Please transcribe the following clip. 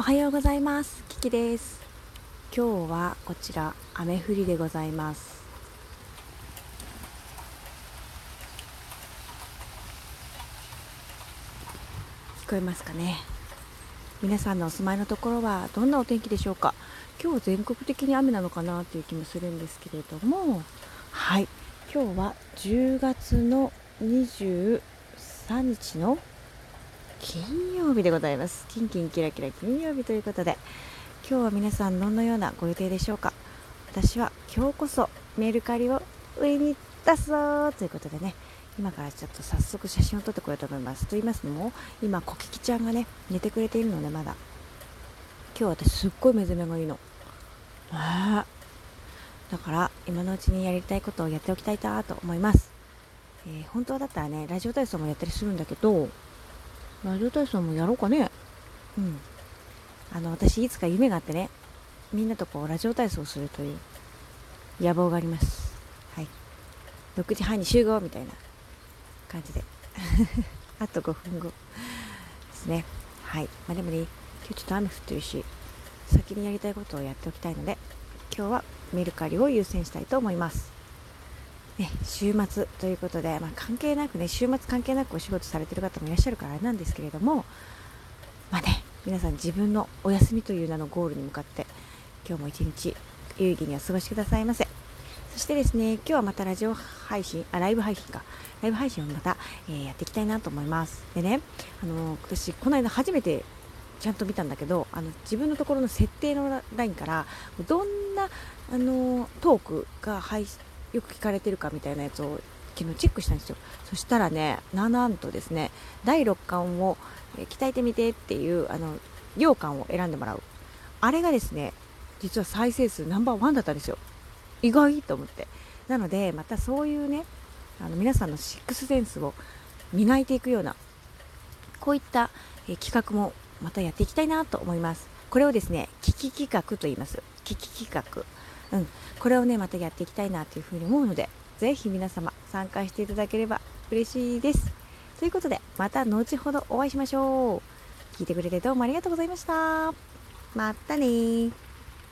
おはようございます。キキです。今日はこちら雨降りでございます。聞こえますかね？皆さんのお住まいのところはどんなお天気でしょうか？今日全国的に雨なのかなという気もするんですけれども。はい。今日は10月の23日の金曜日でございます。キンキンキラキラ金曜日ということで今日は皆さんどのようなご予定でしょうか。私は今日こそメルカリを上に出すぞということでね今からちょっと早速写真を撮ってこようと思います。と言いますのも今コキキちゃんがね寝てくれているのでまだ。今日私すっごい目覚めがいいの。あだから今のうちにやりたいことをやっておきたいなと思います、えー、本当だったらねラジオ体操もやったりするんだけどラジオ体操もやろうかね。うん。あの私いつか夢があってね。みんなとこうラジオ体操をするという野望があります。はい。6時半に集合みたいな感じで。あと5分後。ですね。はい。まあでもね今日ちょっと雨降ってるし先にやりたいことをやっておきたいので今日はメルカリを優先したいと思います。ね、週末ということで、まあ、関係なくね週末関係なくお仕事されてる方もいらっしゃるからあれなんですけれどもまあね皆さん自分のお休みという名のゴールに向かって今日も一日有意義にお過ごしくださいませ。そしてですね今日はまたラジオ配信あライブ配信か。ライブ配信をまた、えー、やっていきたいなと思います。でねあの私この間初めてちゃんと見たんだけどあの自分のところの設定のラインからどんなあのトークが配信よく聞かれてるかみたいなやつを昨日チェックしたんですよ。そしたらねなんとですね第6巻を鍛えてみてっていうあの羊羹を選んでもらう。あれがですね実は再生数ナンバーワンだったんですよ。意外と思って。なのでまたそういうねあの皆さんのシックスセンスを磨いていくようなこういった、え企画もまたやっていきたいなと思います。これをですね危機企画と言います。危機企画。うん、これをねまたやっていきたいなというふうに思うので是非皆様参加していただければ嬉しいです。ということでまた後ほどお会いしましょう。聞いてくれてどうもありがとうございました。またね